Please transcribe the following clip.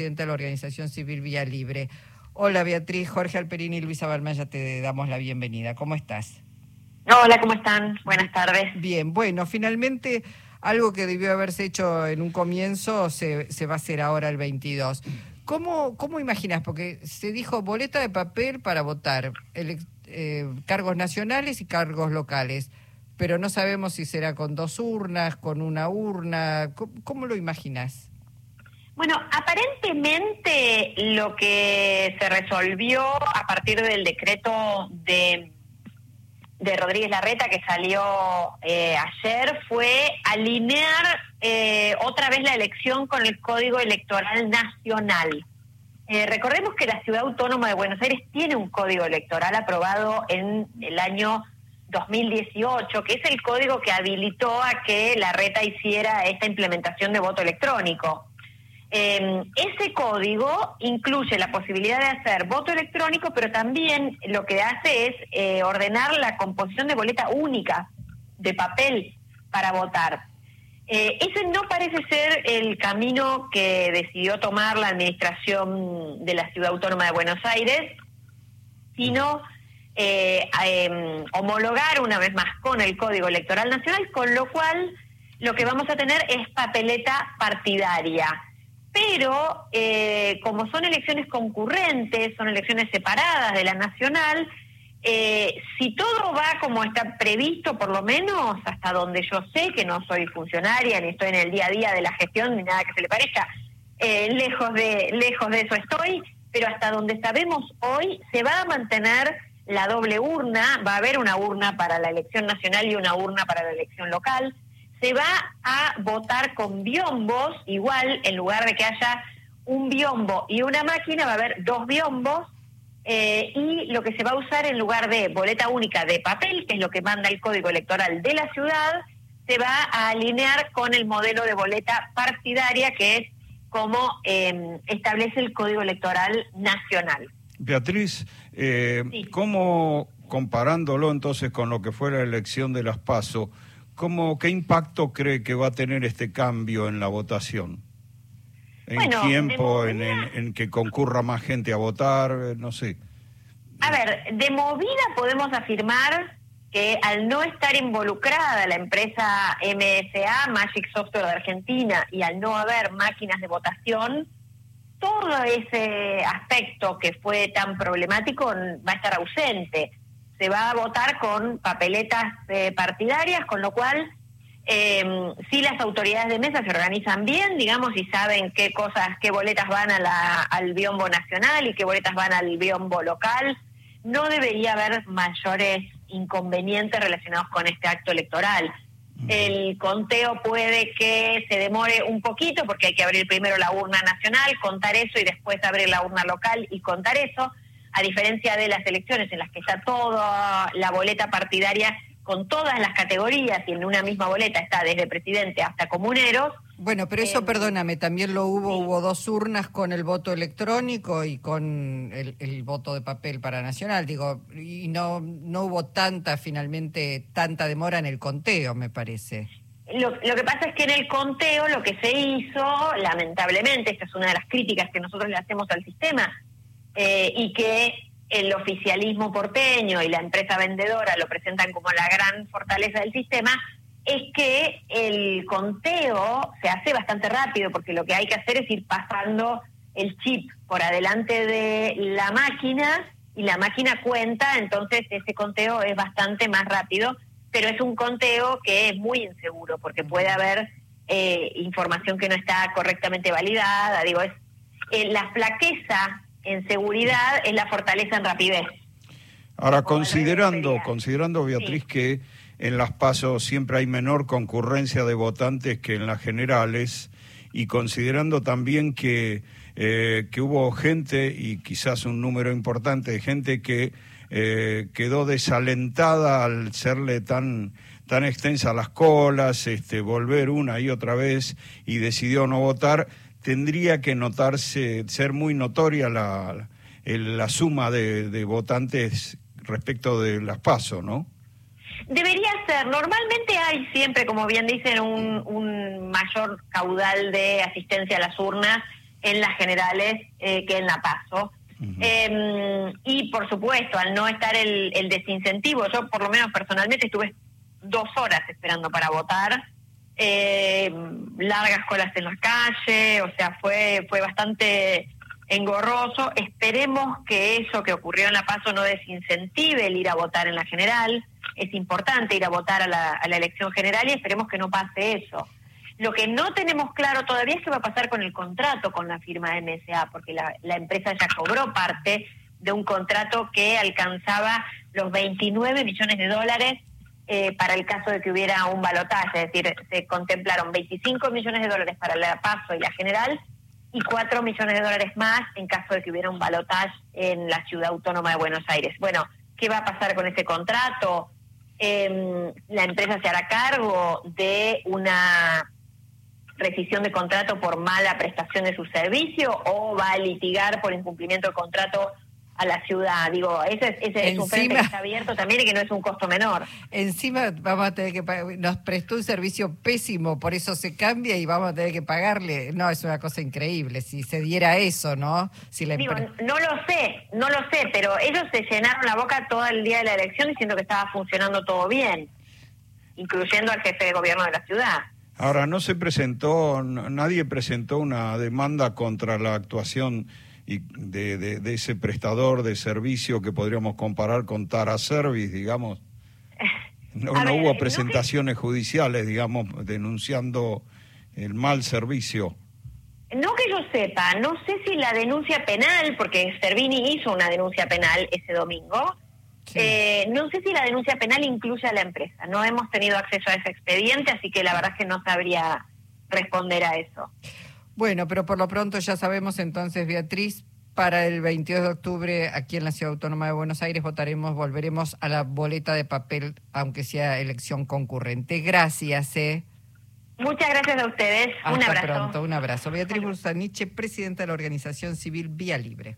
presidenta de la organización civil Vía Libre. Hola Beatriz, Jorge Alperini y Luisa Balmaya, te damos la bienvenida. ¿Cómo estás? Hola, ¿cómo están? Buenas tardes. Bien, bueno, finalmente algo que debió haberse hecho en un comienzo se, se va a hacer ahora el 22. ¿Cómo, ¿Cómo imaginas? Porque se dijo boleta de papel para votar, eh, cargos nacionales y cargos locales, pero no sabemos si será con dos urnas, con una urna. ¿Cómo, lo imaginas? Bueno, aparentemente lo que se resolvió a partir del decreto de, de Rodríguez Larreta que salió eh, ayer fue alinear eh, otra vez la elección con el Código Electoral Nacional. Eh, recordemos que la Ciudad Autónoma de Buenos Aires tiene un código electoral aprobado en el año 2018, que es el código que habilitó a que la reta hiciera esta implementación de voto electrónico. Em, ese código incluye la posibilidad de hacer voto electrónico, pero también lo que hace es eh, ordenar la composición de boleta única de papel para votar. Eh, ese no parece ser el camino que decidió tomar la administración de la Ciudad Autónoma de Buenos Aires, sino eh, em, homologar una vez más con el Código Electoral Nacional, con lo cual lo que vamos a tener es papeleta partidaria. Pero eh, como son elecciones concurrentes, son elecciones separadas de la nacional, eh, si todo va como está previsto, por lo menos hasta donde yo sé, que no soy funcionaria, ni estoy en el día a día de la gestión, ni nada que se le parezca, eh, lejos, de, lejos de eso estoy, pero hasta donde sabemos hoy, se va a mantener la doble urna, va a haber una urna para la elección nacional y una urna para la elección local, se va a votar con biombos, igual, en lugar de que haya un biombo y una máquina, va a haber dos biombos, eh, y lo que se va a usar en lugar de boleta única de papel, que es lo que manda el código electoral de la ciudad, se va a alinear con el modelo de boleta partidaria, que es como em, establece el código electoral nacional. Beatriz, eh, ¿cómo comparándolo entonces con lo que fue la elección de las PASO, ¿cómo, ¿qué impacto cree que va a tener este cambio en la votación? en tiempo, en, que concurra más gente a votar, eh, no sé. A ver, de movida podemos afirmar que al no estar involucrada la empresa MSA, Magic Software de Argentina, y al no haber máquinas de votación, todo ese aspecto que fue tan problemático va a estar ausente. Se va a votar con papeletas eh, partidarias, con lo cual eh, si las autoridades de mesa se organizan bien, digamos, y saben qué cosas, qué boletas van a la, al biombo nacional y qué boletas van al biombo local, no debería haber mayores inconvenientes relacionados con este acto electoral. El conteo puede que se demore un poquito porque hay que abrir primero la urna nacional, contar eso y después abrir la urna local y contar eso, a diferencia de las elecciones en las que está toda la boleta partidaria con todas las categorías y en una misma boleta está desde presidente hasta comuneros. Bueno, pero eso, eh, perdóname, también lo hubo, hubo dos urnas con el voto electrónico y con el, voto de papel para Nacional, digo, y no, no hubo tanta, finalmente, tanta demora en el conteo, me parece. Lo, lo, que pasa es que en el conteo lo que se hizo, lamentablemente, esta es una de las críticas que nosotros le hacemos al sistema, eh, y que el oficialismo porteño y la empresa vendedora lo presentan como la gran fortaleza del sistema, es que el conteo se hace bastante rápido, porque lo que hay que hacer es ir pasando el chip por adelante de la máquina y la máquina cuenta, entonces ese conteo es bastante más rápido, pero es un conteo que es muy inseguro, porque puede haber eh, información que no está correctamente validada, digo, es eh, la flaqueza en seguridad es la fortaleza en rapidez. Ahora, considerando, considerando Beatriz, que en las pasos siempre hay menor concurrencia de votantes que en las generales, y considerando también que, eh, que hubo gente, y quizás un número importante de gente que eh, quedó desalentada al serle tan tan extensa las colas, este, volver una y otra vez y decidió no votar, tendría que notarse, ser muy notoria la, la suma de, votantes respecto de las PASO, ¿no? Debería ser. Normalmente hay siempre, como bien dicen, un, un mayor caudal de asistencia a las urnas en las generales eh, que en la PASO. Em, y por supuesto, al no estar el, el, desincentivo, yo por lo menos personalmente estuve dos horas esperando para votar, eh, largas colas en la calle, o sea, fue, fue bastante engorroso. Esperemos que eso que ocurrió en La Paso no desincentive el ir a votar en la general. Es importante ir a votar a la, elección general y esperemos que no pase eso. Lo que no tenemos claro todavía es qué va a pasar con el contrato con la firma de MSA, porque la empresa ya cobró parte de un contrato que alcanzaba los 29 millones de dólares eh, para el caso de que hubiera un balotaje, es decir, se contemplaron 25 millones de dólares para la PASO y la General y 4 millones de dólares más en caso de que hubiera un balotaje en la ciudad autónoma de Buenos Aires. Bueno, ¿qué va a pasar con ese contrato? Eh, la empresa se hará cargo de una rescisión de contrato por mala prestación de su servicio o va a litigar por incumplimiento de contrato a la ciudad. Digo, ese, ese es un frente que está abierto también y que no es un costo menor. Encima vamos a tener que nos prestó un servicio pésimo, por eso se cambia y vamos a tener que pagarle. No, es una cosa increíble si se diera eso, ¿no? Si la Digo, no lo sé, no lo sé, pero ellos se llenaron la boca todo el día de la elección diciendo que estaba funcionando todo bien, incluyendo al jefe de gobierno de la ciudad. Ahora, no se presentó, nadie presentó una demanda contra la actuación y de, de, ese prestador de servicio que podríamos comparar con Tara Service, digamos. No, hubo presentaciones judiciales, digamos, denunciando el mal servicio. No que yo sepa, no sé si la denuncia penal, porque Servini hizo una denuncia penal ese domingo, eh, no sé si la denuncia penal incluye a la empresa. No hemos tenido acceso a ese expediente, así que la verdad es que no sabría responder a eso. Bueno, pero por lo pronto ya sabemos entonces, Beatriz, para el 22 de octubre aquí en la Ciudad Autónoma de Buenos Aires votaremos, volveremos a la boleta de papel, aunque sea elección concurrente. Gracias. Eh. Muchas gracias a ustedes. un abrazo. pronto, un abrazo. Beatriz Bursaniche, presidenta de la organización civil Vía Libre.